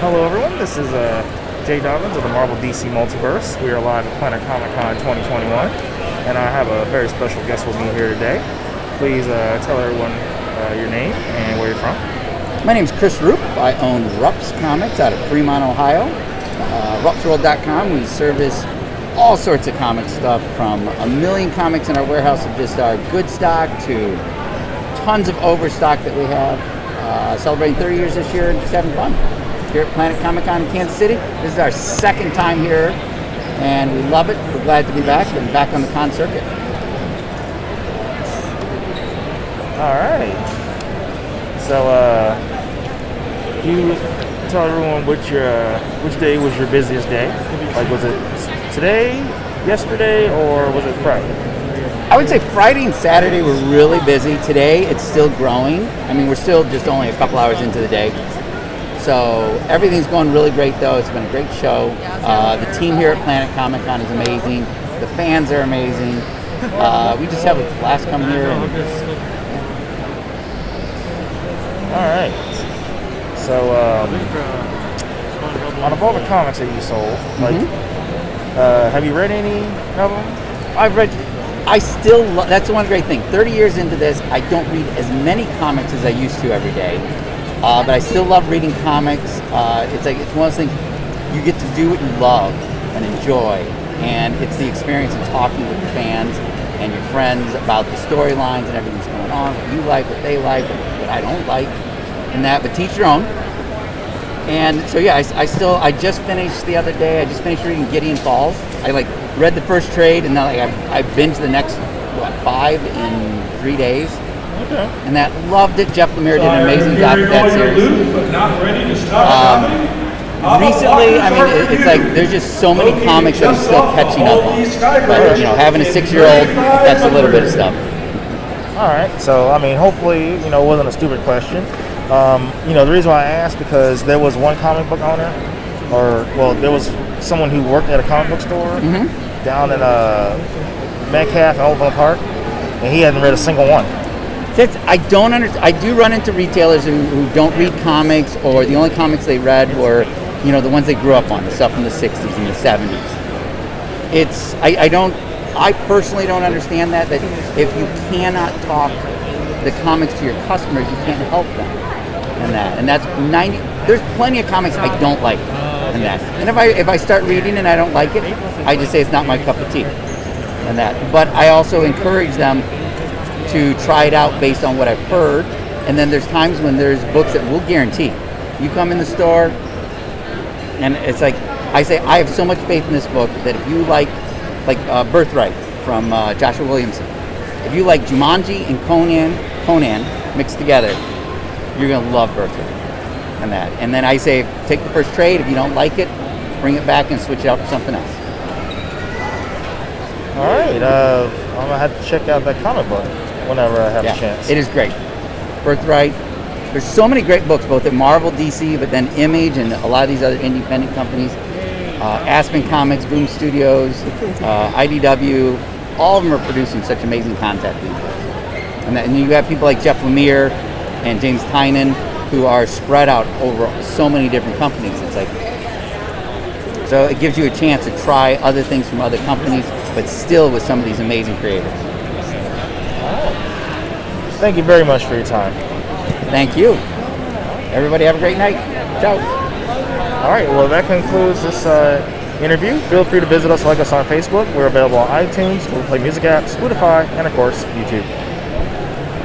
Hello, everyone. This is uh, Jay Dobbins of the Marvel DC Multiverse. We are live at Planet Comicon 2021, and I have a very special guest with me here today. Please uh, tell everyone uh, your name and where you're from. My name is Chris Rupp. I own Rupps Comics out of Fremont, Ohio. Uh, Ruppsworld.com. We service all sorts of comic stuff from a million comics in our warehouse of just our good stock to tons of overstock that we have. Uh, celebrating 30 years this year and just having fun here at Planet Comicon in Kansas City. This is our second time here and we love it. We're glad to be back and back on the con circuit. All right. So, uh, you tell everyone which uh, which day was your busiest day? Like, was it today, yesterday, or was it Friday? I would say Friday and Saturday were really busy. Today it's still growing. I mean, we're still just only a couple hours into the day. So everything's going really great though. It's been a great show. Uh, the team here at Planet Comicon is amazing. The fans are amazing. Uh, we just have a blast coming here. And, All right. So, um, out of all the comics that you sold, like, Mm-hmm. uh, have you read any of them? I've read. I still. Lo- that's the one great thing. Thirty years into this, I don't read as many comics as I used to every day. Uh, but I still love reading comics. Uh, it's like it's one of those things you get to do what you love and enjoy, and it's the experience of talking with fans and your friends about the storylines and everything that's going on, what you like, what they like, what I don't like, and that. But teach your own. And so yeah, I, I still I just finished the other day. I just finished reading Gideon Falls. I like read the first trade, and then like I, I binged the next what five in three days. Okay. And that loved it. Jeff Lemire did an amazing job with that series. Um, recently, I mean, it, it's like there's just so many comics that I'm still catching up on. But you know, having a six-year-old, that's a little bit of stuff. All right. So, I mean, hopefully, you know, it wasn't a stupid question. Um, you know, the reason why I asked because there was one comic book owner, or well, there was someone who worked at a comic book store Mm-hmm. down in uh, Metcalf and Overland Park, and he hadn't read a single one. That's, I don't under, I do run into retailers who, who don't read comics, or the only comics they read were, you know, the ones they grew up on, the stuff from the '60s and the '70s. It's I, I don't I personally don't understand that that if you cannot talk the comics to your customers, you can't help them and that. And that's 90 there's plenty of comics I don't like and that. And if I if I start reading and I don't like it, I just say it's not my cup of tea and that. But I also encourage them to try it out based on what I've heard. And then there's times when there's books that we'll guarantee. You come in the store and it's like I say I have so much faith in this book that if you like like uh, Birthright from uh, Joshua Williamson, if you like Jumanji and Conan Conan mixed together, you're gonna love Birthright and that. And then I say take the first trade. If you don't like it, bring it back and switch it out for something else. All right. Uh, I'm gonna have to check out that comic book whenever I have a chance. It is great. Birthright. There's so many great books, both at Marvel, DC, but then Image and a lot of these other independent companies. Uh, Aspen Comics, Boom Studios, uh, IDW, all of them are producing such amazing content these days. And, that, and you have people like Jeff Lemire and James Tynion who are spread out over so many different companies. It's like so it gives you a chance to try other things from other companies, but still with some of these amazing creators. Thank you very much for your time. Thank you. Everybody have a great night. Ciao. All right. Well, that concludes this uh, interview. Feel free to visit us, like us on Facebook. We're available on iTunes, Google Play Music app, Spotify, and of course YouTube.